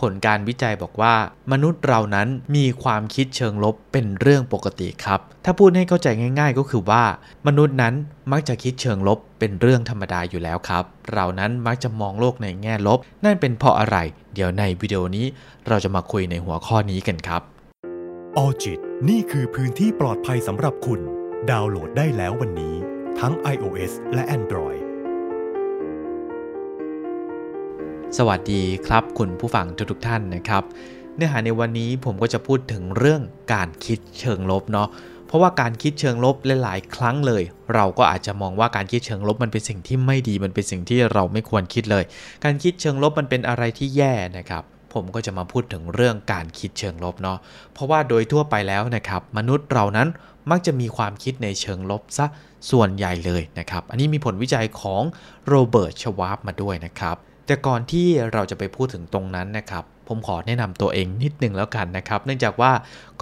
ผลการวิจัยบอกว่า มนุษย์เรานั้นมีความคิดเชิงลบเป็นเรื่องปกติครับ ถ้าพูดให้เข้าใจง่าย ๆ ก็คือว่า มนุษย์นั้นมักจะคิดเชิงลบเป็นเรื่องธรรมดาอยู่แล้วครับ เรานั้นมักจะมองโลกในแง่ลบ นั่นเป็นเพราะอะไร เดี๋ยวในวิดีโอนี้เราจะมาคุยในหัวข้อนี้กันครับออจิตนี่คือพื้นที่ปลอดภัยสำหรับคุณ ดาวน์โหลดได้แล้ววันนี้ ทั้ง iOS และ Android สวัสดีครับคุณผู้ฟังทุกๆท่านนะครับ เนื้อหาในวันนี้ผมก็จะพูดถึงเรื่องการคิดเชิงลบเนาะเพราะว่าการคิดเชิงลบหลายๆครั้งเลย เราก็อาจจะมองว่าการคิดเชิงลบมันเป็นสิ่งที่ไม่ดีมันเป็นสิ่งที่เราไม่ควรคิดเลย การคิดเชิงลบมันเป็นอะไรที่แย่นะครับผมก็จะมาพูดถึงเรื่องการคิดเชิงลบเนาะ เพราะว่าโดยทั่วไปแล้วนะครับ มนุษย์เรานั้นมักจะมีความคิดในเชิงลบซะส่วนใหญ่เลยนะครับ อันนี้มีผลวิจัยของโรเบิร์ตชวาบมาด้วยนะครับ แต่ก่อนที่เราจะไปพูดถึงตรงนั้นนะครับ ผมขอแนะนำตัวเองนิดนึงแล้วกันนะครับ เนื่องจากว่า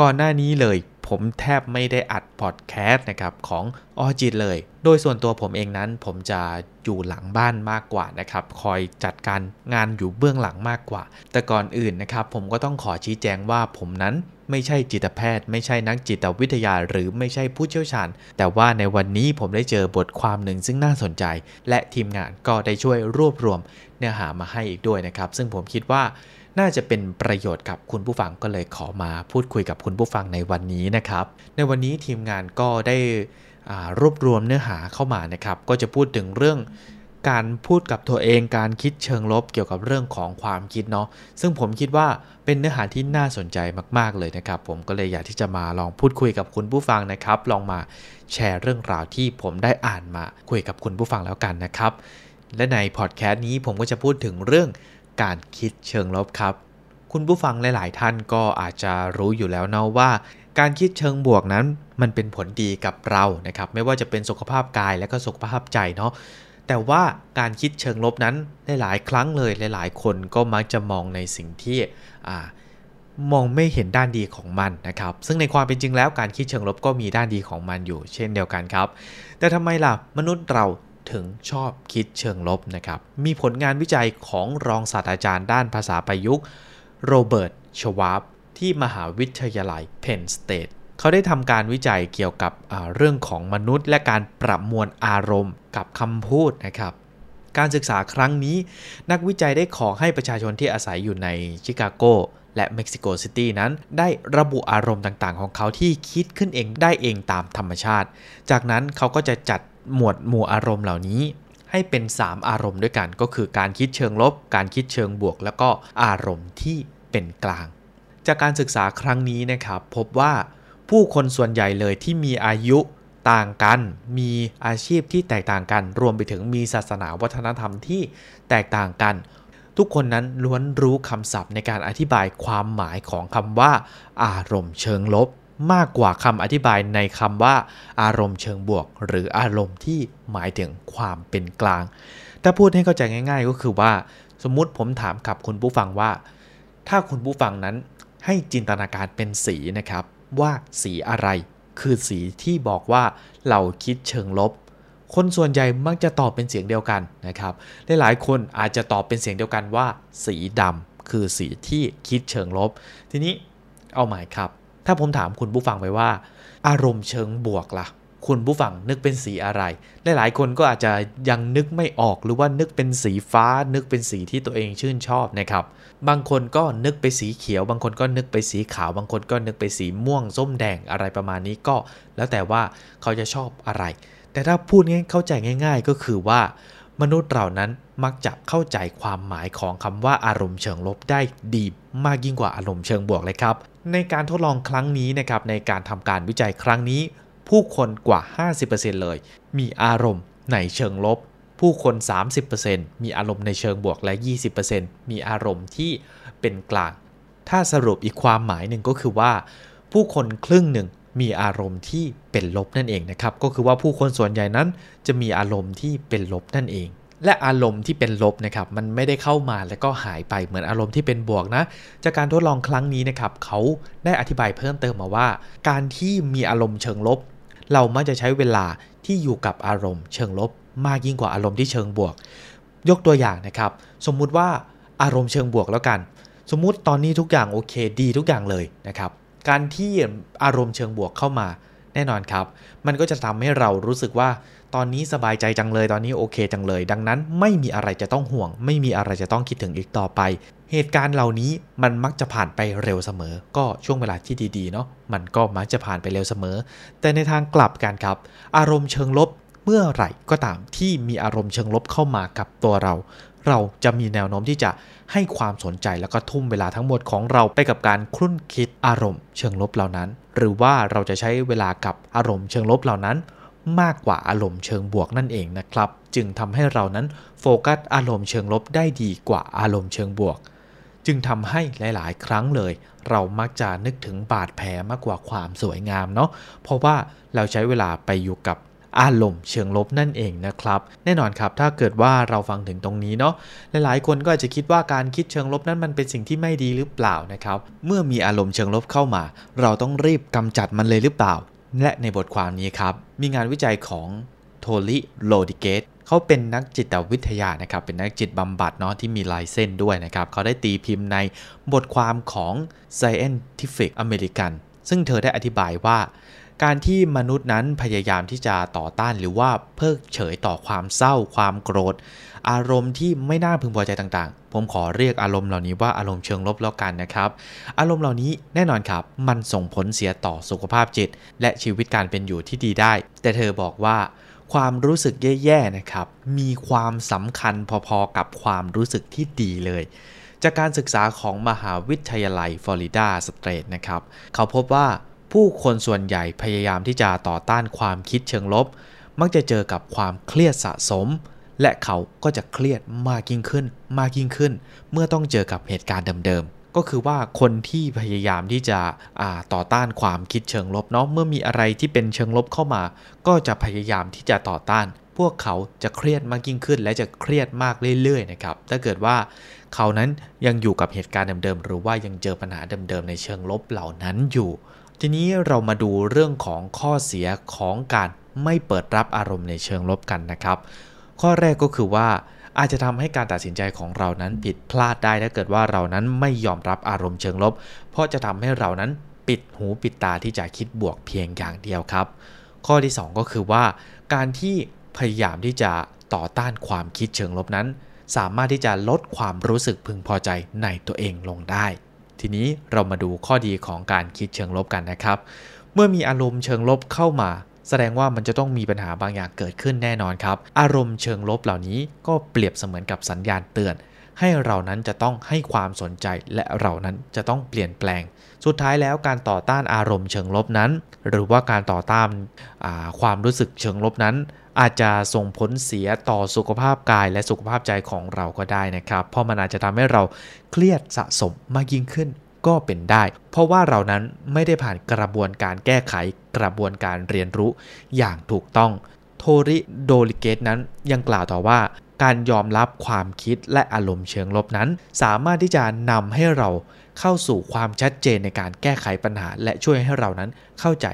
ก่อนหน้านี้เลยผมแทบไม่ได้อัดพอดแคสต์นะครับของออจิตเลย โดยส่วนตัวผมเองนั้นผมจะอยู่หลังบ้านมากกว่านะครับ คอยจัดการงานอยู่เบื้องหลังมากกว่า แต่ก่อนอื่นนะครับ ผมก็ต้องขอชี้แจงว่าผมนั้นไม่ใช่จิตแพทย์ ไม่ใช่นักจิตวิทยาหรือไม่ใช่ผู้เชี่ยวชาญ แต่ว่าในวันนี้ผมได้เจอบทความหนึ่งซึ่งน่าสนใจ และทีมงานก็ได้ช่วยรวบรวม เนื้อหามาให้อีกด้วยนะครับ ซึ่งผมคิดว่าน่าจะเป็นประโยชน์กับคุณผู้ฟังก็เลยขอมาพูดคุยกับคุณผู้ฟังในวันนี้นะครับ ในวันนี้ทีมงานก็ได้รวบรวมเนื้อหาเข้ามานะครับ ก็จะพูดถึงเรื่องการพูดกับตัวเองการคิดเชิงลบเกี่ยวกับเรื่องของความคิดเนาะซึ่งผมคิดว่าเป็นเนื้อหาที่น่าสนใจมาก ๆ เลยนะครับ ผมก็เลยอยากที่จะมาลองพูดคุยกับคุณผู้ฟังนะครับ ลองมาแชร์เรื่องราวที่ผมได้อ่านมาคุยกับคุณผู้ฟังแล้วกันนะครับ และในพอดแคสต์นี้ผมก็จะพูดถึงเรื่องการคิดเชิงลบครับ คุณผู้ฟังหลาย ๆ ท่านก็อาจจะรู้อยู่แล้วเนาะว่า การคิดเชิงบวกนั้น มันเป็นผลดีกับเรานะครับไม่ว่าจะเป็นสุขภาพกายและก็สุขภาพใจเนาะแต่ว่าการคิดเชิงลบนั้นหลาย ๆ ครั้งเลยหลาย ๆ คนก็มักจะมองในสิ่งที่มองไม่เห็นด้านดีของมันนะครับ ซึ่งในความเป็นจริงแล้วการคิดเชิงลบก็มีด้านดีของมันอยู่ เช่นเดียวกันครับ แต่ทำไมล่ะมนุษย์เรา ถึงชอบคิดเชิงลบนะครับ มีผลงานวิจัยของรองศาสตราจารย์ด้านภาษาประยุกต์โรเบิร์ตชวาบที่มหาวิทยาลัยเพนสเตทเขาได้ทำการวิจัยเกี่ยวกับเรื่องของมนุษย์ และการประมวลอารมณ์กับคำพูดนะครับ การศึกษาครั้งนี้ นักวิจัยได้ขอให้ประชาชนที่อาศัยอยู่ในชิคาโกและเม็กซิโกซิตี้นั้นได้ระบุอารมณ์ต่างๆ ของเขาที่คิดขึ้นเองได้เองตามธรรมชาติ จากนั้นเขาก็จะจัด หมวดหมู่อารมณ์เหล่านี้ ให้เป็น 3 อารมณ์ด้วยกัน ก็คือการคิดเชิงลบ การคิดเชิงบวก แล้วก็อารมณ์ที่เป็นกลาง จากการศึกษาครั้งนี้นะครับ พบว่าผู้คนส่วนใหญ่เลยที่มีอายุต่างกัน มีอาชีพที่แตกต่างกัน รวมไปถึงมีศาสนาวัฒนธรรมที่แตกต่างกัน ทุกคนนั้นล้วนรู้คำศัพท์ในการอธิบายความหมายของคำว่า อารมณ์เชิงลบ มากกว่าคำอธิบายในคำว่า อารมณ์เชิงบวก หรืออารมณ์ที่หมายถึงความเป็นกลาง ถ้าพูดให้เข้าใจง่าย ๆ ก็คือว่า สมมุติผมถามกับคุณผู้ฟังว่า ถ้าคุณผู้ฟังนั้นให้จินตนาการเป็นสีนะครับ ว่าสีอะไร คือสีที่บอกว่าเราคิดเชิงลบ คนส่วนใหญ่มักจะตอบเป็นเสียงเดียวกันนะครับหลายๆคนอาจจะตอบเป็นเสียงเดียวกันว่า สีดำคือสีที่คิดเชิงลบ ทีนี้เอาหมายครับ ถ้าผมถามคุณผู้ฟังไปว่า อารมณ์เชิงบวกละ่ะ คุณผู้ฟังนึกเป็นสีอะไร หลายๆ คนก็อาจจะยังนึกไม่ออกหรือว่านึกเป็นสีฟ้า นึกเป็นสีที่ตัวเองชื่นชอบนะครับ บางคนก็นึกไปสีเขียว บางคนก็นึกไปสีขาว บางคนก็นึกไปสีม่วงส้มแดงอะไรประมาณนี้ก็ แล้วแต่ว่าเขาจะชอบอะไร แต่ถ้าพูดง่ายเข้าใจง่าย ๆ ก็คือว่ามนุษย์เรานั้นมักจะเข้าใจความหมายของคำว่าอารมณ์เชิงลบได้ดีมากยิ่งกว่าอารมณ์เชิงบวกเลยครับ ในการทดลองครั้งนี้นะครับในการทำการวิจัยครั้งนี้ ผู้คนกว่า 50%เลย มีอารมณ์ในเชิงลบ ผู้คน 30%มีอารมณ์ในเชิงบวกและ 20%มีอารมณ์ที่เป็นกลาง ถ้าสรุปอีกความหมายหนึ่งก็คือว่า ผู้คนครึ่งหนึ่งมีอารมณ์ที่เป็นลบนั่นเองนะครับ ก็คือว่าผู้คนส่วนใหญ่นั้นจะมีอารมณ์ที่เป็นลบนั่นเอง และอารมณ์ที่เป็นลบนะครับมันไม่ได้เข้ามาแล้วก็หายไปเหมือนอารมณ์ที่เป็นบวกนะ จากการทดลองครั้งนี้นะครับเขาได้อธิบายเพิ่มเติมมาว่า การที่มีอารมณ์เชิงลบ เรามักจะใช้เวลาที่อยู่กับอารมณ์เชิงลบ มากยิ่งกว่าอารมณ์ที่เชิงบวก ยกตัวอย่างนะครับ สมมุติว่าอารมณ์เชิงบวกแล้วกัน สมมุติตอนนี้ทุกอย่างโอเคดีทุกอย่างเลยนะครับ การที่อารมณ์เชิงบวกเข้ามาแน่นอนครับ มันก็จะทำให้เรารู้สึกว่า ตอนนี้สบายใจจังเลยตอนนี้โอเคจังเลย ดังนั้นไม่มีอะไรจะต้องห่วง ไม่มีอะไรจะต้องคิดถึงอีกต่อไป เหตุการณ์เหล่านี้มันมักจะผ่านไปเร็วเสมอ ก็ช่วงเวลาที่ดีๆเนาะมันก็มักจะผ่านไปเร็วเสมอ แต่ในทางกลับกันครับ อารมณ์เชิงลบเมื่อไหร่ก็ตามที่มีอารมณ์เชิงลบเข้ามากับตัวเรา เราจะมีแนวโน้มที่จะให้ความสนใจแล้วก็ทุ่มเวลาทั้งหมดของเราไปกับการคลุ่นคิดอารมณ์เชิงลบเหล่านั้น หรือว่าเราจะใช้เวลากับอารมณ์เชิงลบเหล่านั้น มากกว่าอารมณ์เชิงบวกนั่นเองนะครับ จึงทำให้เรานั้นโฟกัสอารมณ์เชิงลบได้ดีกว่าอารมณ์เชิงบวก จึงทำให้หลาย ๆ ครั้งเลย เรามักจะนึกถึงบาดแผลมากกว่าความสวยงามเนาะเพราะว่าเราใช้เวลาไปอยู่กับอารมณ์เชิงลบนั่นเองนะครับ แน่นอนครับถ้าเกิดว่าเราฟังถึงตรงนี้เนาะหลายๆ คนก็อาจจะคิดว่าการคิดเชิงลบนั้นมันเป็นสิ่งที่ไม่ดีหรือเปล่านะครับ เมื่อมีอารมณ์เชิงลบเข้ามา เราต้องรีบกำจัดมันเลยหรือเปล่า และในบทความนี้ครับ มีงานวิจัยของโทลิโลดิเกตเขาเป็นนักจิตวิทยานะครับ เป็นนักจิตบำบัดเนาะที่มีลายเส้นด้วยนะครับ เขาได้ตีพิมพ์ในบทความของ Scientific American ซึ่งเธอได้อธิบายว่า การที่มนุษย์นั้นพยายามที่จะต่อต้านหรือว่าเพิกเฉยต่อความเศร้า ความโกรธ อารมณ์ที่ไม่น่าพึงพอใจต่างๆ ผมขอเรียกอารมณ์เหล่านี้ว่าอารมณ์เชิงลบแล้วกันนะครับ อารมณ์เหล่านี้แน่นอนครับ มันส่งผลเสียต่อสุขภาพจิต และชีวิตการเป็นอยู่ที่ดีได้ แต่เธอบอกว่าความรู้สึกแย่ๆนะครับ มีความสำคัญพอๆกับความรู้สึกที่ดีเลย จากการศึกษาของมหาวิทยาลัยฟลอริดาสเตรทนะครับ เขาพบว่า ผู้คนส่วนใหญ่พยายามที่จะต่อต้านความคิดเชิงลบ มักจะเจอกับความเครียดสะสม และเขาก็จะเครียดมากยิ่งขึ้น มากยิ่งขึ้น เมื่อต้องเจอกับเหตุการณ์เดิมๆ ก็คือว่าคนที่พยายามที่จะต่อต้านความคิดเชิงลบเนาะเมื่อมีอะไรที่เป็นเชิงลบเข้ามา ก็จะพยายามที่จะต่อต้าน พวกเขาจะเครียดมากยิ่งขึ้น และจะเครียดมากเรื่อยๆนะครับถ้าเกิดว่าเขานั้นยังอยู่กับเหตุการณ์เดิมๆหรือว่ายังเจอปัญหาเดิมๆในเชิงลบเหล่านั้นอยู่ ทีนี้เรามาดูเรื่องของข้อเสียของการไม่เปิดรับอารมณ์ในเชิงลบกันนะครับ ข้อแรกก็คือว่าอาจจะทำให้การตัดสินใจของเรานั้นผิดพลาดได้ถ้าเกิดว่าเรานั้นไม่ยอมรับอารมณ์เชิงลบ เพราะจะทำให้เรานั้นปิดหูปิดตาที่จะคิดบวกเพียงอย่างเดียวครับ ข้อที่ 2 ก็คือว่า การที่พยายามที่จะต่อต้านความคิดเชิงลบนั้น สามารถที่จะลดความรู้สึกพึงพอใจในตัวเองลงได้ ทีนี้เรามาดูข้อดีของการคิดเชิงลบกันนะครับ เมื่อมีอารมณ์เชิงลบเข้ามา แสดงว่ามันจะต้องมีปัญหาบางอย่างเกิดขึ้นแน่นอนครับ อารมณ์เชิงลบเหล่านี้ก็เปรียบเสมือนกับสัญญาณเตือน ให้เรานั้นจะต้องให้ความสนใจและเรานั้นจะต้องเปลี่ยนแปลง สุดท้ายแล้วการต่อต้านอารมณ์เชิงลบนั้น หรือว่าการต่อต้านความรู้สึกเชิงลบนั้น อาจจะส่งผลเสียต่อสุขภาพกายและสุขภาพใจของเราก็ได้นะครับ เพราะมันอาจจะทำให้เราเครียดสะสมมากยิ่งขึ้นก็เป็นได้ เพราะว่าเรานั้นไม่ได้ผ่านกระบวนการแก้ไขกระบวนการเรียนรู้อย่างถูกต้อง โทริโดลิเกตนั้นยังกล่าวต่อว่า การยอมรับความคิดและอารมณ์เชิงลบนั้น สามารถที่จะนำให้เราเข้าสู่ความชัดเจนในการแก้ไขปัญหา และช่วยให้เรานั้นเข้าใจ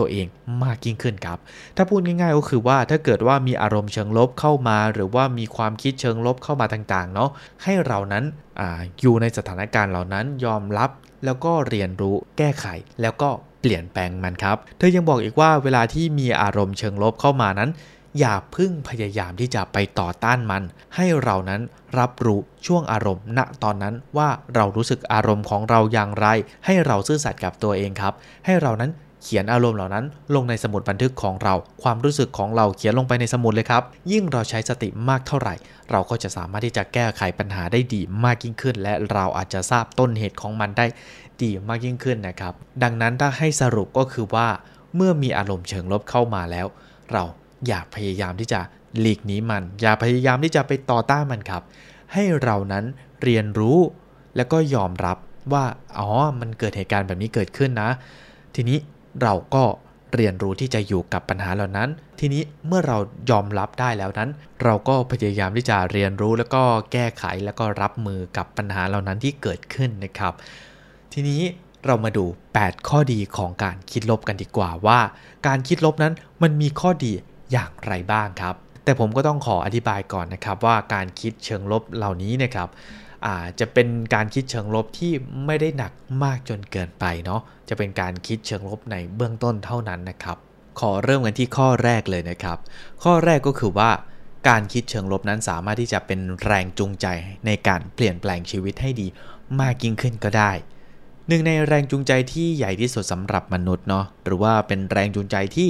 ตัวเองมากยิ่งขึ้นครับ ถ้าพูดง่าย ๆ ก็คือว่าถ้าเกิดว่ามีอารมณ์เชิงลบเข้ามา หรือว่ามีความคิดเชิงลบเข้ามาต่างๆเนาะให้เรานั้นออยู่ในสถานการณ์เหล่านั้นยอมรับแล้วก็เรียนรู้แก้ไขแล้วก็เปลี่ยนแปลงมันครับ เธอยังบอกอีกว่าเวลาที่มีอารมณ์เชิงลบเข้ามานั้น อย่าพึ่งพยายามที่จะไปต่อต้านมัน ให้เรานั้นรับรู้ช่วงอารมณ์ ณตอนนั้นว่าเรารู้สึกอารมณ์ของเราอย่างไร ให้เราซื่อสัตย์กับตัวเองครับ ให้เรานั้น เขียนอารมณ์เหล่านั้น ลงในสมุดบันทึกของเรา ความรู้สึกของเราเขียนลงไปในสมุดเลยครับ ยิ่งเราใช้สติมากเท่าไหร่ เราก็จะสามารถที่จะแก้ไขปัญหาได้ดีมากยิ่งขึ้น และเราอาจจะทราบต้นเหตุของมันได้ดีมากยิ่งขึ้นนะครับ ดังนั้นถ้าให้สรุปก็คือว่า เมื่อมีอารมณ์เชิงลบเข้ามาแล้ว เราอย่าพยายามที่จะหลีกหนีมัน อย่าพยายามที่จะไปต่อต้านมันครับ ให้เรานั้นเรียนรู้ แล้วก็ยอมรับว่า อ๋อ มันเกิดเหตุการณ์แบบนี้เกิดขึ้นนะ ทีนี้ เราก็เรียนรู้ที่จะอยู่กับปัญหาเหล่านั้น ทีนี้เมื่อเรายอมรับได้แล้วนั้น เราก็พยายามที่จะเรียนรู้แล้วก็แก้ไขแล้วก็รับมือกับปัญหาเหล่านั้นที่เกิดขึ้นนะครับ ทีนี้เรามาดู 8 ข้อดีของการคิดลบกันดีกว่าว่า การคิดลบนั้นมันมีข้อดีอย่างไรบ้างครับ แต่ผมก็ต้องขออธิบายก่อนนะครับว่าการคิดเชิงลบเหล่านี้นะครับ จจะเป็นการคิดเชิงลบที่ไม่ได้หนักมากจนเกินไปเนาะจะเป็นการคิดเชิงลบในเบื้องต้นเท่านั้นนะครับ ขอเริ่มกันที่ข้อแรกเลยนะครับ ข้อแรกก็คือว่าการคิดเชิงลบนั้นสามารถที่จะเป็นแรงจูงใจในการเปลี่ยนแปลงชีวิตให้ดีมากยิ่งขึ้นก็ได้ หนึ่งในแรงจูงใจที่ใหญ่ที่สุดสำหรับมนุษย์เนาะหรือว่าเป็นแรงจูงใจที่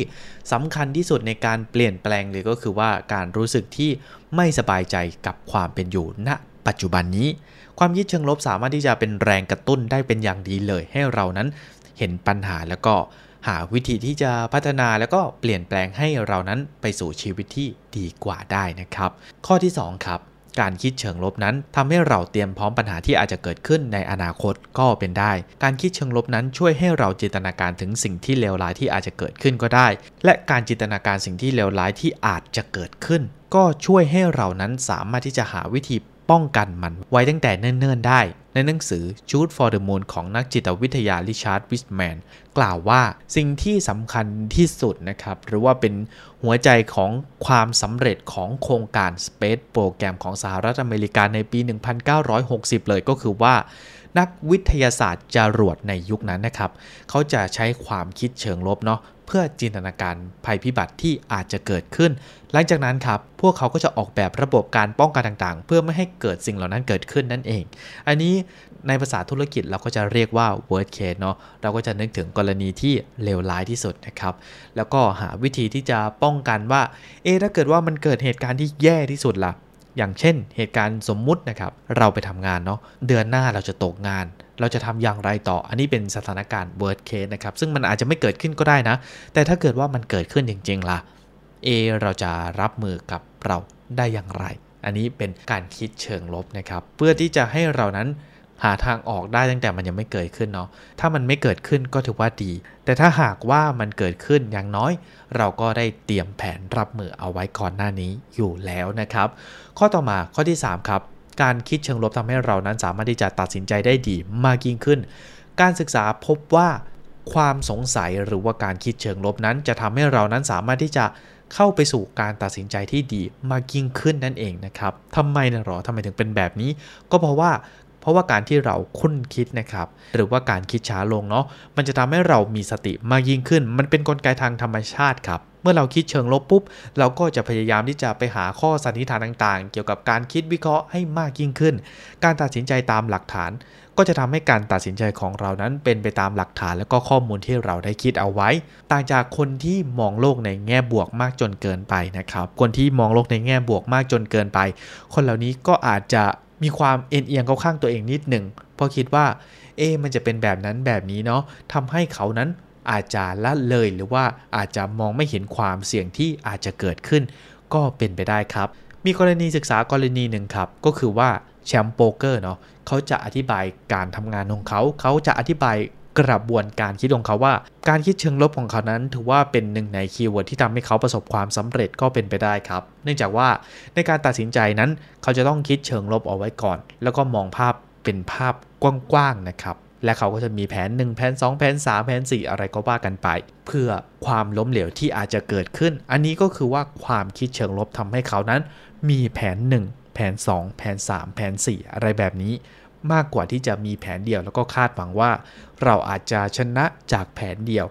สำคัญที่สุดในการเปลี่ยนแปลงเลยก็คือว่าการรู้สึกที่ไม่สบายใจกับความเป็นอยู่ณ ปัจจุบันนี้ ความคิดเชิงลบสามารถที่จะเป็นแรงกระตุ้นได้เป็นอย่างดีเลย ให้เรานั้นเห็นปัญหาแล้วก็หาวิธีที่จะพัฒนาแล้วก็เปลี่ยนแปลงให้เรานั้นไปสู่ชีวิตที่ดีกว่าได้นะครับ ข้อที่ 2 ครับ การคิดเชิงลบนั้นทำให้เราเตรียมพร้อมปัญหาที่อาจจะเกิดขึ้นในอนาคตก็เป็นได้ การคิดเชิงลบนั้นช่วยให้เราจินตนาการถึงสิ่งที่เลวร้ายที่อาจจะเกิดขึ้นก็ได้ และการจินตนาการสิ่งที่เลวร้ายที่อาจจะเกิดขึ้น ก็ช่วยให้เรานั้นสามารถที่จะหาวิธี ป้องกันมันไว้ตั้งแต่เนิ่นๆได้ ในหนังสือ Shoot for the Moon ของนักจิตวิทยาริชาร์ดวิสแมนกล่าวว่าสิ่งที่สำคัญที่สุดนะครับ หรือว่าเป็นหัวใจของความสำเร็จของโครงการ Space Program ของสหรัฐอเมริกาในปี 1960 เลยก็คือว่านักวิทยาศาสตร์จรวดในยุคนั้นนะครับ เขาจะใช้ความคิดเชิงลบเนาะ พื่อจินตนาการภัยพิบัติที่อาจจะเกิดขึ้น หลังจากนั้นครับพวกเขาก็จะออกแบบระบบการป้องกันต่างๆ เพื่อไม่ให้เกิดสิ่งเหล่านั้นเกิดขึ้นนั่นเอง อันนี้ในภาษาธุรกิจเราก็จะเรียกว่า worst case เนาะเราก็จะนึกถึงกรณีที่เลวร้ายที่สุดนะครับ แล้วก็หาวิธีที่จะป้องกันว่า เอ๊ถ้าเกิดว่ามันเกิดเหตุการณ์ที่แย่ที่สุดล่ะ อย่างเช่น เหตุการณ์สมมุตินะครับ เราไปทำงานเนาะเดือนหน้าเราจะตกงาน เราจะทำอย่างไรต่อ อันนี้เป็นสถานการณ์ worst case นะครับ ซึ่งมันอาจจะไม่เกิดขึ้นก็ได้นะ แต่ถ้าเกิดว่ามันเกิดขึ้นจริงๆล่ะ เอ เราจะรับมือกับเราได้อย่างไร อันนี้เป็นการคิดเชิงลบนะครับ เพื่อที่จะให้เรานั้นหาทางออกได้ตั้งแต่มันยังไม่เกิดขึ้นเนาะ ถ้ามันไม่เกิดขึ้นก็ถือว่าดี แต่ถ้าหากว่ามันเกิดขึ้นอย่างน้อย เราก็ได้เตรียมแผนรับมือเอาไว้ก่อนหน้านี้อยู่แล้วนะครับ ข้อต่อมาข้อที่ 3 ครับ การคิดเชิงลบทำให้เรานั้นสามารถที่จะตัดสินใจได้ดีมากยิ่งขึ้น การศึกษาพบว่าความสงสัยหรือว่าการคิดเชิงลบนั้น จะทำให้เรานั้นสามารถที่จะเข้าไปสู่การตัดสินใจที่ดีมากยิ่งขึ้นนั่นเองนะครับทำไมนะหรอทำไมถึงเป็นแบบนี้ ก็เพราะว่าเพราะว่าการที่เราคุ้นคิดนะครับ หรือว่าการคิดช้าลงเนาะมันจะทำให้เรามีสติมากยิ่งขึ้น มันเป็นนกลไกทางธรรมชาติครับ เมื่อเราคิดเชิงลบปุ๊บ เราก็จะพยายามที่จะไปหาข้อสันนิษฐานต่างๆ เกี่ยวกับการคิดวิเคราะห์ให้มากยิ่งขึ้น การตัดสินใจตามหลักฐาน ก็จะทำให้การตัดสินใจของเรานั้นเป็นไปตามหลักฐานและก็ข้อมูลที่เราได้คิดเอาไว้ ต่างจากคนที่มองโลกในแง่บวกมากจนเกินไปนะครับ คนที่มองโลกในแง่บวกมากจนเกินไป คนเหล่านี้ก็อาจจะมีความเอ็นเอียงเข้าข้างตัวเองนิดหนึ่งเพราะคิดว่า เอมันจะเป็นแบบนั้นแบบนี้เนาะทำให้เขานั้น อาจจะละเลยหรือว่าอาจจะมองไม่เห็นความเสี่ยงที่อาจจะเกิดขึ้น ก็เป็นไปได้ครับ มีกรณีศึกษากรณีหนึ่งครับ ก็คือว่าแชมป์โป๊กเกอร์เนาะเขาจะอธิบายการทำงานของเขา เขาจะอธิบายกระบวนการคิดของเขาว่า การคิดเชิงลบของเขานั้นถือว่าเป็นหนึ่งใน keyword ที่ทำให้เขาประสบความสำเร็จก็เป็นไปได้ครับ เนื่องจากว่าในการตัดสินใจนั้น เขาจะต้องคิดเชิงลบเอาไว้ก่อน แล้วก็มองภาพเป็นภาพกว้างๆนะครับ และเขาก็จะมีแผน 1 แผน 2 แผน 3 แผน 4 อะไรก็ว่ากันไป เพื่อความล้มเหลวที่อาจจะเกิดขึ้น อันนี้ก็คือว่าความคิดเชิงลบทำให้เขานั้น มีแผน 1 แผน 2 แผน 3 แผน 4 อะไรแบบนี้ มากกว่าที่จะมีแผนเดียวแล้วก็คาดหวังว่า เราอาจจะชนะจากแผนเดียว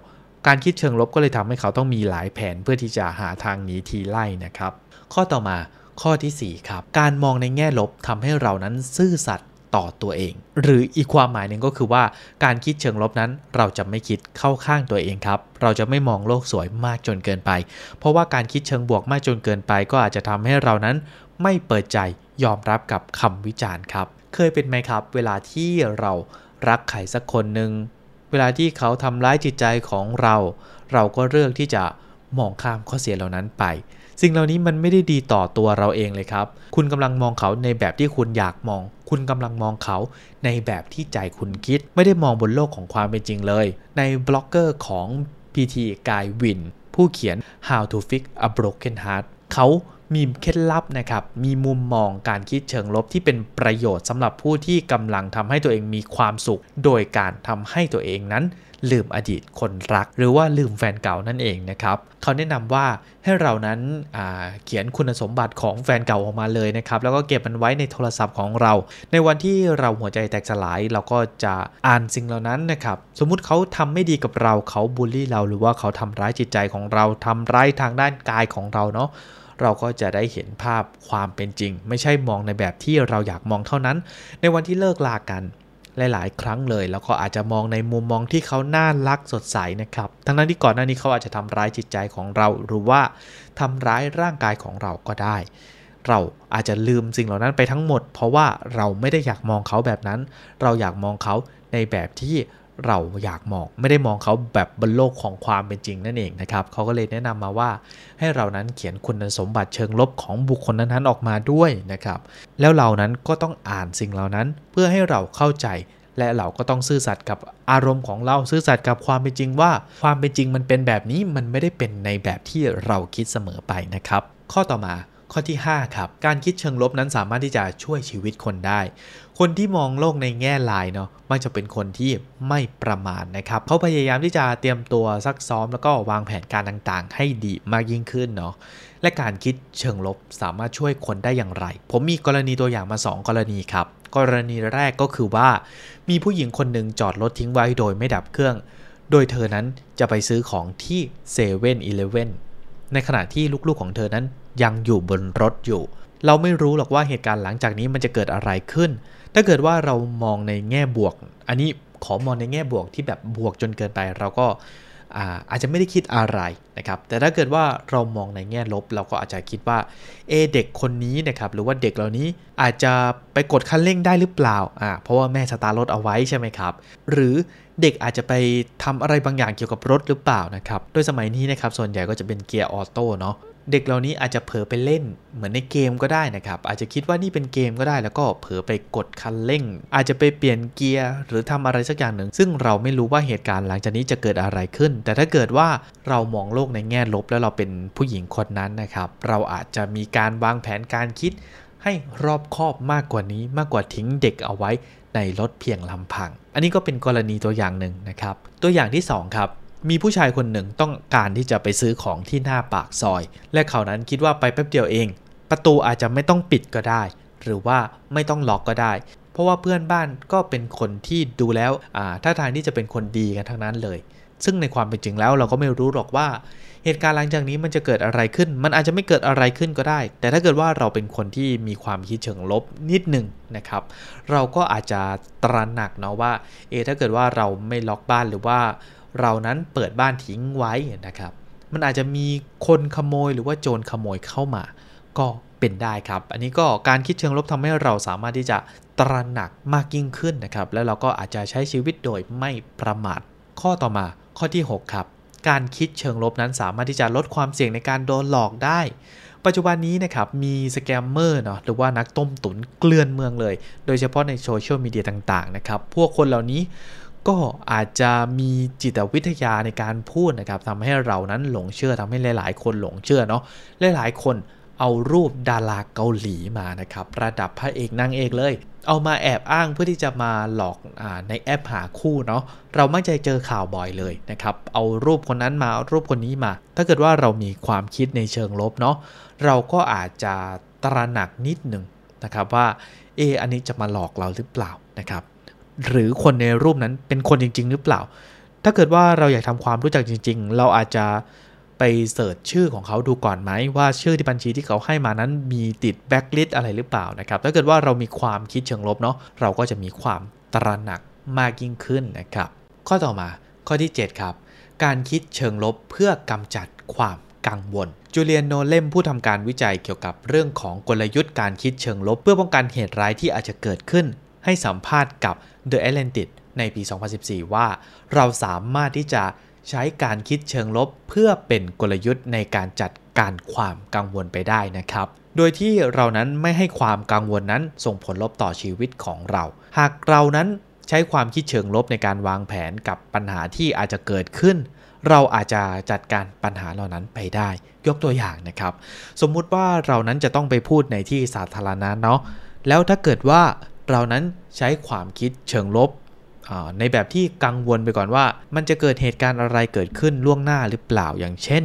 การคิดเชิงลบก็เลยทำให้เขาต้องมีหลายแผนเพื่อที่จะหาทางหนีทีไล่นะครับ ข้อต่อมาข้อที่ 4 ครับ การมองในแง่ลบทำให้เรานั้นซื่อสัตย์ ต่อตัวเอง หรืออีกความหมายหนึ่งก็คือว่าการคิดเชิงลบนั้น เราจะไม่คิดเข้าข้างตัวเองครับ เราจะไม่มองโลกสวยมากจนเกินไป เพราะว่าการคิดเชิงบวกมากจนเกินไป ก็อาจจะทำให้เรานั้นไม่เปิดใจยอมรับกับคำวิจารณ์ครับ เคยเป็นไหมครับ เวลาที่เรารักใครสักคนหนึ่งเวลาที่เขาทำร้ายจิตใจของเรา เราก็เลือกที่จะมองข้ามข้อเสียเหล่านั้นไป สิ่งเหล่านี้มันไม่ได้ดีต่อตัวเราเองเลยครับ คุณกำลังมองเขาในแบบที่คุณอยากมอง คุณกำลังมองเขาในแบบที่ใจคุณคิด ไม่ได้มองบนโลกของความเป็นจริงเลย ในบล็อกเกอร์ของ PT กายวิน ผู้เขียน How to Fix a Broken Heart เขามีเคล็ดลับนะครับ มีมุมมองการคิดเชิงลบที่เป็นประโยชน์สำหรับผู้ที่กำลังทำให้ตัวเองมีความสุข โดยการทำให้ตัวเองนั้น ลืมอดีตคนรัก หรือว่าลืมแฟนเก่านั่นเองนะครับเขาแนะนำว่าให้เรานั้นเขียนคุณสมบัติของแฟนเก่าออกมาเลยนะครับแล้วก็เก็บมันไว้ในโทรศัพท์ของเรา ในวันที่เราหัวใจแตกสลาย เราก็จะอ่านสิ่งเหล่านั้นนะครับสมมุติเขาทำไม่ดีกับเราเขาบูลลี่เราหรือว่าเขาทำร้ายจิตใจของเราทำร้ายทางด้านกายของเราเนาะเราก็จะได้เห็นภาพความเป็นจริง ไม่ใช่มองในแบบที่เราอยากมองเท่านั้น ในวันที่เลิกลากัน หลาย ๆ ครั้งเลย แล้วก็อาจจะมองในมุมมองที่เขาน่ารักสดใสนะครับ ทั้งนั้นที่ก่อนหน้านี้เขาอาจจะทำร้ายจิตใจของเรา หรือว่าทำร้ายร่างกายของเราก็ได้ เราอาจจะลืมสิ่งเหล่านั้นไปทั้งหมด เพราะว่าเราไม่ได้อยากมองเขาแบบนั้น เราอยากมองเขาในแบบที่ เราอยากมอง ไม่ได้มองเขาแบบบนโลกของความเป็นจริงนั่นเองนะครับเขาก็เลยแนะนำมาว่าให้เรานั้นเขียนคุณสมบัติเชิงลบของบุคคลนั้นๆออกมาด้วยนะครับแล้วเรานั้นก็ต้องอ่านสิ่งเหล่านั้นเพื่อให้เราเข้าใจและเราก็ต้องซื่อสัตย์กับอารมณ์ของเราซื่อสัตย์กับความเป็นจริงว่าความเป็นจริงมันเป็นแบบนี้มันไม่ได้เป็นในแบบที่เราคิดเสมอไปนะครับ ข้อต่อมา ข้อที่ 5 ครับ การคิดเชิงลบนั้นสามารถที่จะช่วยชีวิตคนได้ คนที่มองโลกในแง่ลายเนาะมักจะเป็นคนที่ไม่ประมาทนะครับเขาพยายามที่จะเตรียมตัวซักซ้อมแล้วก็วางแผนการต่างๆ ให้ดีมากยิ่งขึ้นเนาะและการคิดเชิงลบสามารถช่วยคนได้อย่างไร ผมมีกรณีตัวอย่างมา 2 กรณีครับ กรณีแรกก็คือว่า มีผู้หญิงคนหนึ่งจอดรถทิ้งไว้โดยไม่ดับเครื่อง โดยเธอนั้นจะไปซื้อของที่เซเว่นอีเลฟเว่นในขณะที่ลูกๆของเธอนั้น ยังอยู่บนรถอยู่ เราไม่รู้หรอกว่าเหตุการณ์หลังจากนี้มันจะเกิดอะไรขึ้น ถ้าเกิดว่าเรามองในแง่บวก อันนี้ขอมองในแง่บวกที่แบบบวกจนเกินไปเราก็อาจจะไม่ได้คิดอะไรนะครับ แต่ถ้าเกิดว่าเรามองในแง่ลบ เราก็อาจจะคิดว่าเอเด็กคนนี้นะครับหรือว่าเด็กเหล่านี้อาจจะไปกดคันเร่งได้หรือเปล่าอ่าเพราะว่าแม่สตาร์รถเอาไว้ใช่ไหมครับ หรือ เด็กอาจจะไปทำอะไรบางอย่างเกี่ยวกับรถหรือเปล่านะครับ โดยสมัยนี้นะครับส่วนใหญ่ก็จะเป็นเกียร์ออโต้เนาะเด็กเหล่านี้อาจจะเผลอไปเล่นเหมือนในเกมก็ได้นะครับ อาจจะคิดว่านี่เป็นเกมก็ได้ แล้วก็เผลอไปกดคันเร่ง อาจจะไปเปลี่ยนเกียร์หรือทำอะไรสักอย่างหนึ่ง ซึ่งเราไม่รู้ว่าเหตุการณ์หลังจากนี้จะเกิดอะไรขึ้น แต่ถ้าเกิดว่าเรามองโลกในแง่ลบแล้วเราเป็นผู้หญิงคนนั้นนะครับ เราอาจจะมีการวางแผนการคิดให้รอบคอบมากกว่านี้มากกว่าทิ้งเด็กเอาไว้ ในรถเพียงลำพัง อันนี้ก็เป็นกรณีตัวอย่างหนึ่งนะครับ ตัวอย่างที่ 2 ครับ มีผู้ชายคนหนึ่งต้องการที่จะไปซื้อของที่หน้าปากซอย และเขานั้นคิดว่าไปแป๊บเดียวเอง ประตูอาจจะไม่ต้องปิดก็ได้ หรือว่าไม่ต้องล็อกก็ได้ เพราะว่าเพื่อนบ้านก็เป็นคนที่ดูแล้วท่าทางที่จะเป็นคนดีกันทั้งนั้นเลย ซึ่งในความเป็นจริงแล้วเราก็ไม่รู้หรอกว่า เหตุการณ์หลังจากนี้มันจะเกิดอะไรขึ้น มันอาจจะไม่เกิดอะไรขึ้นก็ได้ แต่ถ้าเกิดว่าเราเป็นคนที่มีความคิดเชิงลบนิดหนึ่งนะครับ เราก็อาจจะตระหนักเนาะว่า เอ ถ้าเกิดว่าเราไม่ล็อกบ้านหรือว่าเรานั้นเปิดบ้านทิ้งไว้นะครับ มันอาจจะมีคนขโมยหรือว่าโจรขโมยเข้ามา ก็เป็นได้ครับ อันนี้ก็การคิดเชิงลบทำให้เราสามารถที่จะตระหนักมากยิ่งขึ้นนะครับ แล้วเราก็อาจจะใช้ชีวิตโดยไม่ประมาท ข้อต่อมาข้อที่ 6 ครับ การคิดเชิงลบนั้นสามารถที่จะลดความเสี่ยงในการโดนหลอกได้ ปัจจุบันนี้นะครับมีสแกมเมอร์เนาะหรือว่านักต้มตุ๋นเกลื่อนเมืองเลย โดยเฉพาะในโซเชียลมีเดียต่างๆนะครับพวกคนเหล่านี้ก็อาจจะมีจิตวิทยาในการพูดนะครับทำให้เรานั้นหลงเชื่อทำให้หลาย ๆ คนหลงเชื่อเนาะหลายๆ คน เอารูปดาราเกาหลีมานะครับ ระดับพระเอกนางเอกเลย เอามาแอบอ้างเพื่อที่จะมาหลอกในแอปหาคู่เนาะเราไม่ใจเจอข่าวบ่อยเลยนะครับ เอารูปคนนั้นมาเอารูปคนนี้มา ถ้าเกิดว่าเรามีความคิดในเชิงลบเนาะเราก็อาจจะตระหนักนิดหนึ่งนะครับว่าเอออันนี้จะมาหลอกเราหรือเปล่านะครับ หรือคนในรูปนั้นเป็นคนจริง ๆ หรือเปล่า ถ้าเกิดว่าเราอยากทำความรู้จักจริง ๆ เราอาจจะ ไปเสิร์ชชื่อของเขาดูก่อนไหมว่าชื่อที่บัญชีที่เขาให้มานั้นมีติดแบ็กลิสอะไรหรือเปล่านะครับถ้าเกิดว่าเรามีความคิดเชิงลบเนาะเราก็จะมีความตระหนักมากยิ่งขึ้นนะครับข้อต่อมาข้อที่ 7 ครับ การคิดเชิงลบเพื่อกำจัดความกังวลจูเลียนโนเลมผู้ทำการวิจัยเกี่ยวกับเรื่องของกลยุทธ์การคิดเชิงลบ เพื่อป้องกันเหตุร้ายที่อาจจะเกิดขึ้น ให้สัมภาษณ์กับ The Atlantic ในปี 2014 ว่า เราสามารถที่จะ ใช้การคิดเชิงลบเพื่อเป็นกลยุทธ์ในการจัดการความกังวลไปได้นะครับ โดยที่เรานั้นไม่ให้ความกังวลนั้นส่งผลลบต่อชีวิตของเรา หากเรานั้นใช้ความคิดเชิงลบในการวางแผนกับปัญหาที่อาจจะเกิดขึ้น เราอาจจะจัดการปัญหาเหล่านั้นไปได้ ยกตัวอย่างนะครับ สมมุติว่าเรานั้นจะต้องไปพูดในที่สาธารณะเนาะ แล้วถ้าเกิดว่าเรานั้นใช้ความคิดเชิงลบ ในแบบที่กังวลไปก่อนว่า มันจะเกิดเหตุการณ์อะไรเกิดขึ้นล่วงหน้าหรือเปล่าอย่างเช่น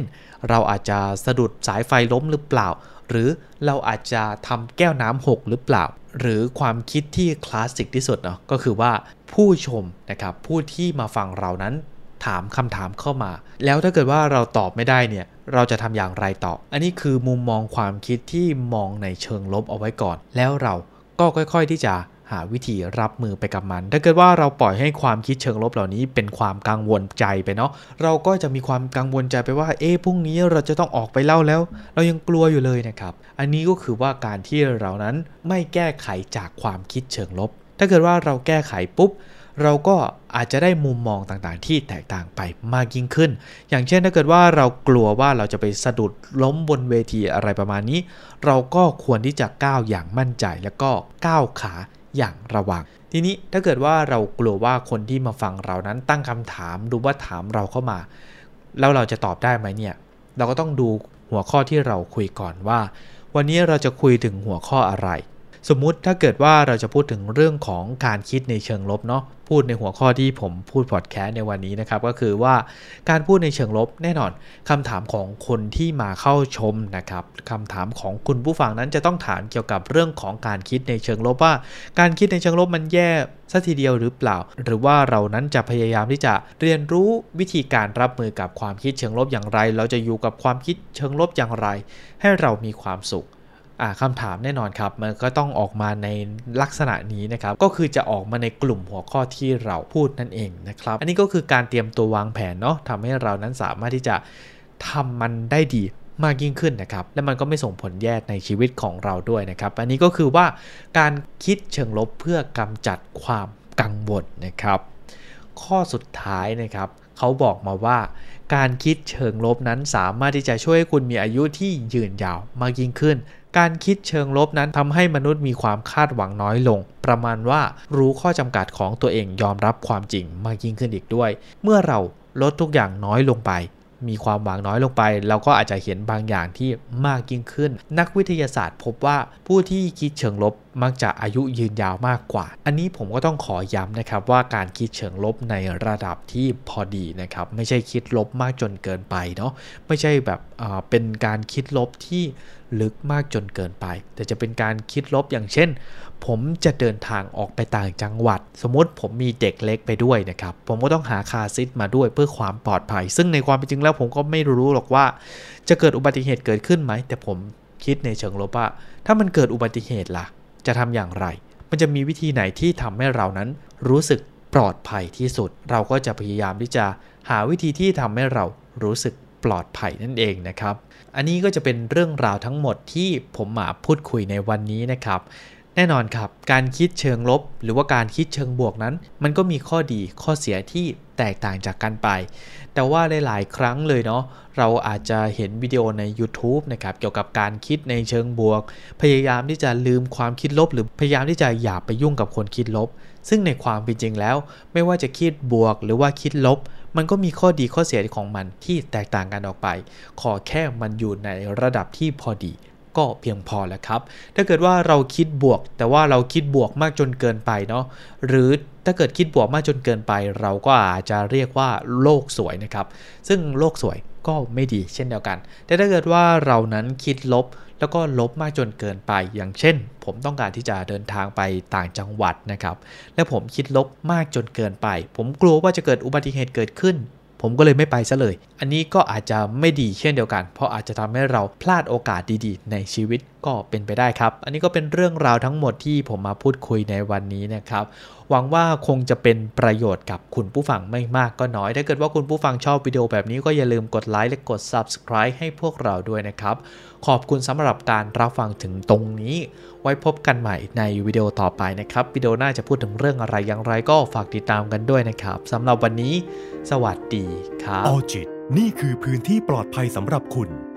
เราอาจจะสะดุดสายไฟล้มหรือเปล่า หรือเราอาจจะทำแก้วน้ำหกหรือเปล่า หรือความคิดที่คลาสสิกที่สุดเนาะก็คือว่าผู้ชมนะครับผู้ที่มาฟังเรานั้นถามคำถามเข้ามา แล้วถ้าเกิดว่าเราตอบไม่ได้เนี่ยเราจะทำอย่างไรต่อ อันนี้คือมุมมองความคิดที่มองในเชิงลบเอาไว้ก่อน แล้วเราก็ค่อย ๆที่จะ หาวิธีรับมือไปกับมัน ถ้าเกิดว่าเราปล่อยให้ความคิดเชิงลบเหล่านี้เป็นความกังวลใจไปเนาะ เราก็จะมีความกังวลใจไปว่า เอ๊ะพรุ่งนี้เราจะต้องออกไปเล่าแล้ว เรายังกลัวอยู่เลยนะครับ อันนี้ก็คือว่าการที่เรานั้นไม่แก้ไขจากความคิดเชิงลบ ถ้าเกิดว่าเราแก้ไขปุ๊บเราก็อาจจะได้มุมมองต่างๆ ที่แตกต่างไปมากยิ่งขึ้น อย่างเช่นถ้าเกิดว่าเรากลัวว่าเราจะไปสะดุดล้มบนเวทีอะไรประมาณนี้ เราก็ควรที่จะก้าวอย่างมั่นใจแล้วก็ก้าวขา อย่างระวัง ทีนี้ถ้าเกิดว่าเรากลัวว่าคนที่มาฟังเรานั้นตั้งคำถามดูว่าถามเราเข้ามา แล้วเราจะตอบได้ไหมเนี่ย เราก็ต้องดูหัวข้อที่เราคุยก่อนว่า วันนี้เราจะคุยถึงหัวข้ออะไร สมมุติถ้าเกิดว่าเราจะพูดถึงเรื่องของการคิดในเชิงลบเนาะพูดในหัวข้อที่ผมพูดพอดแคสต์ในวันนี้นะครับ ก็คือว่าการพูดในเชิงลบแน่นอนคำถามของคนที่มาเข้าชมนะครับคำถามของคุณผู้ฟังนั้นจะต้องถามเกี่ยวกับเรื่องของการคิดในเชิงลบว่า การคิดในเชิงลบมันแย่สัทีเดียวหรือเปล่า หรือว่าเรานั้นจะพยายามที่จะเรียนรู้วิธีการรับมือกับความคิดเชิงลบอย่างไร เราจะอยู่กับความคิดเชิงลบอย่างไร ให้เรามีความสุข คำถามแน่นอนครับ มันก็ต้องออกมาในลักษณะนี้นะครับ ก็คือจะออกมาในกลุ่มหัวข้อที่เราพูดนั่นเองนะครับ อันนี้ก็คือการเตรียมตัววางแผนเนาะทำให้เรานั้นสามารถที่จะทำมันได้ดีมากยิ่งขึ้นนะครับ และมันก็ไม่ส่งผลแย่ในชีวิตของเราด้วยนะครับ อันนี้ก็คือว่าการคิดเชิงลบเพื่อกำจัดความกังวลนะครับ ข้อสุดท้ายนะครับเขาบอกมาว่า การคิดเชิงลบนั้นสามารถที่จะช่วยให้คุณมีอายุที่ยืนยาวมากยิ่งขึ้น การคิดเชิงลบนั้นทำให้มนุษย์มีความคาดหวังน้อยลง ประมาณว่ารู้ข้อจำกัดของตัวเองยอมรับความจริงมากยิ่งขึ้นอีกด้วย เมื่อเราลดทุกอย่างน้อยลงไป มีความหวังน้อยลงไป เราก็อาจจะเห็นบางอย่างที่มากยิ่งขึ้น นักวิทยาศาสตร์พบว่าผู้ที่คิดเชิงลบ มักจะอายุยืนยาวมากกว่า อันนี้ผมก็ต้องขอย้ำนะครับว่าการคิดเชิงลบในระดับที่พอดีนะครับไม่ใช่คิดลบมากจนเกินไปเนาะไม่ใช่แบบเป็นการคิดลบที่ลึกมากจนเกินไป แต่จะเป็นการคิดลบอย่างเช่น ผมจะเดินทางออกไปต่างจังหวัด สมมติผมมีเด็กเล็กไปด้วยนะครับ ผมก็ต้องหาคาซิทมาด้วยเพื่อความปลอดภัย ซึ่งในความเป็นจริงแล้วผมก็ไม่รู้หรอกว่า จะเกิดอุบัติเหตุเกิดขึ้นไหม แต่ผมคิดในเชิงลบว่า ถ้ามันเกิดอุบัติเหตุล่ะ จะทำอย่างไร มันจะมีวิธีไหนที่ทำให้เรานั้น รู้สึกปลอดภัยที่สุด เราก็จะพยายามที่จะหาวิธีที่ทำให้เรารู้สึกปลอดภัยนั่นเองนะครับ อันนี้ก็จะเป็นเรื่องราวทั้งหมดที่ผมมาพูดคุยในวันนี้นะครับ แน่นอนครับ การคิดเชิงลบ หรือว่าการคิดเชิงบวกนั้น มันก็มีข้อดีข้อเสียที่แตกต่างจากกันไป แต่ว่าหลาย ๆ ครั้งเลยเนาะเราอาจจะเห็นวิดีโอใน YouTube นะครับเกี่ยวกับการคิดในเชิงบวก พยายามที่จะลืมความคิดลบ หรือพยายามที่จะอย่าไปยุ่งกับคนคิดลบ ซึ่งในความเป็นจริงแล้ว ไม่ว่าจะคิดบวกหรือว่าคิดลบ มันก็มีข้อดีข้อเสียของมันที่แตกต่างกันออกไป ขอแค่มันอยู่ในระดับที่พอดี ก็เพียงพอแล้วครับ ถ้าเกิดว่าเราคิดบวก แต่ว่าเราคิดบวกมากจนเกินไปเนาะหรือถ้าเกิดคิดบวกมากจนเกินไป เราก็อาจจะเรียกว่าโลกสวยนะครับ ซึ่งโลกสวยก็ไม่ดีเช่นเดียวกัน แต่ถ้าเกิดว่าเรานั้นคิดลบแล้วก็ลบมากจนเกินไป อย่างเช่น ผมต้องการที่จะเดินทางไปต่างจังหวัดนะครับ และผมคิดลบมากจนเกินไป ผมกลัวว่าจะเกิดอุบัติเหตุเกิดขึ้น ผมก็เลยไม่ไปซะเลย อันนี้ก็อาจจะไม่ดีเช่นเดียวกัน เพราะอาจจะทำให้เราพลาดโอกาสดีๆ ในชีวิต ก็เป็นไปได้ครับ อันนี้ก็เป็นเรื่องราวทั้งหมดที่ผมมาพูดคุยในวันนี้นะครับ หวังว่าคงจะเป็นประโยชน์กับคุณผู้ฟังไม่มากก็น้อย ถ้าเกิดว่าคุณผู้ฟังชอบวิดีโอแบบนี้ก็อย่าลืมกดไลค์และกด Subscribe ให้พวกเราด้วยนะครับ ขอบคุณสำหรับการรับฟังถึงตรงนี้ ไว้พบกันใหม่ในวิดีโอต่อไปนะครับวิดีโอหน้าจะพูดถึงเรื่องอะไรอย่างไรก็ฝากติดตามกันด้วยนะครับสำหรับวันนี้ สวัสดีครับออจิตนี่คือพื้นที่ปลอดภัยสำหรับคุณ